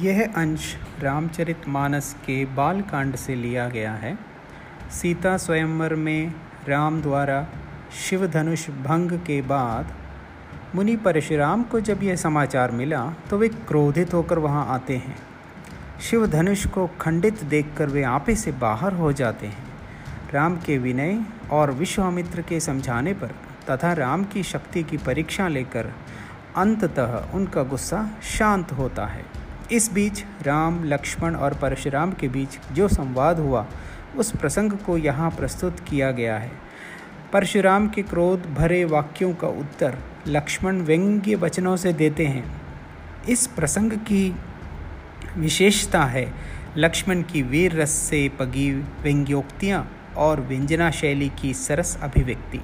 यह अंश रामचरितमानस के बालकांड से लिया गया है। सीता स्वयंवर में राम द्वारा शिव धनुष भंग के बाद मुनि परशुराम को जब यह समाचार मिला तो वे क्रोधित होकर वहाँ आते हैं। शिव धनुष को खंडित देखकर वे आपे से बाहर हो जाते हैं। राम के विनय और विश्वामित्र के समझाने पर तथा राम की शक्ति की परीक्षा लेकर अंततः उनका गुस्सा शांत होता है। इस बीच राम, लक्ष्मण और परशुराम के बीच जो संवाद हुआ, उस प्रसंग को यहाँ प्रस्तुत किया गया है। परशुराम के क्रोध भरे वाक्यों का उत्तर लक्ष्मण व्यंग्य वचनों से देते हैं। इस प्रसंग की विशेषता है लक्ष्मण की वीर रस से पगी व्यंग्योक्तियाँ और व्यंजना शैली की सरस अभिव्यक्ति।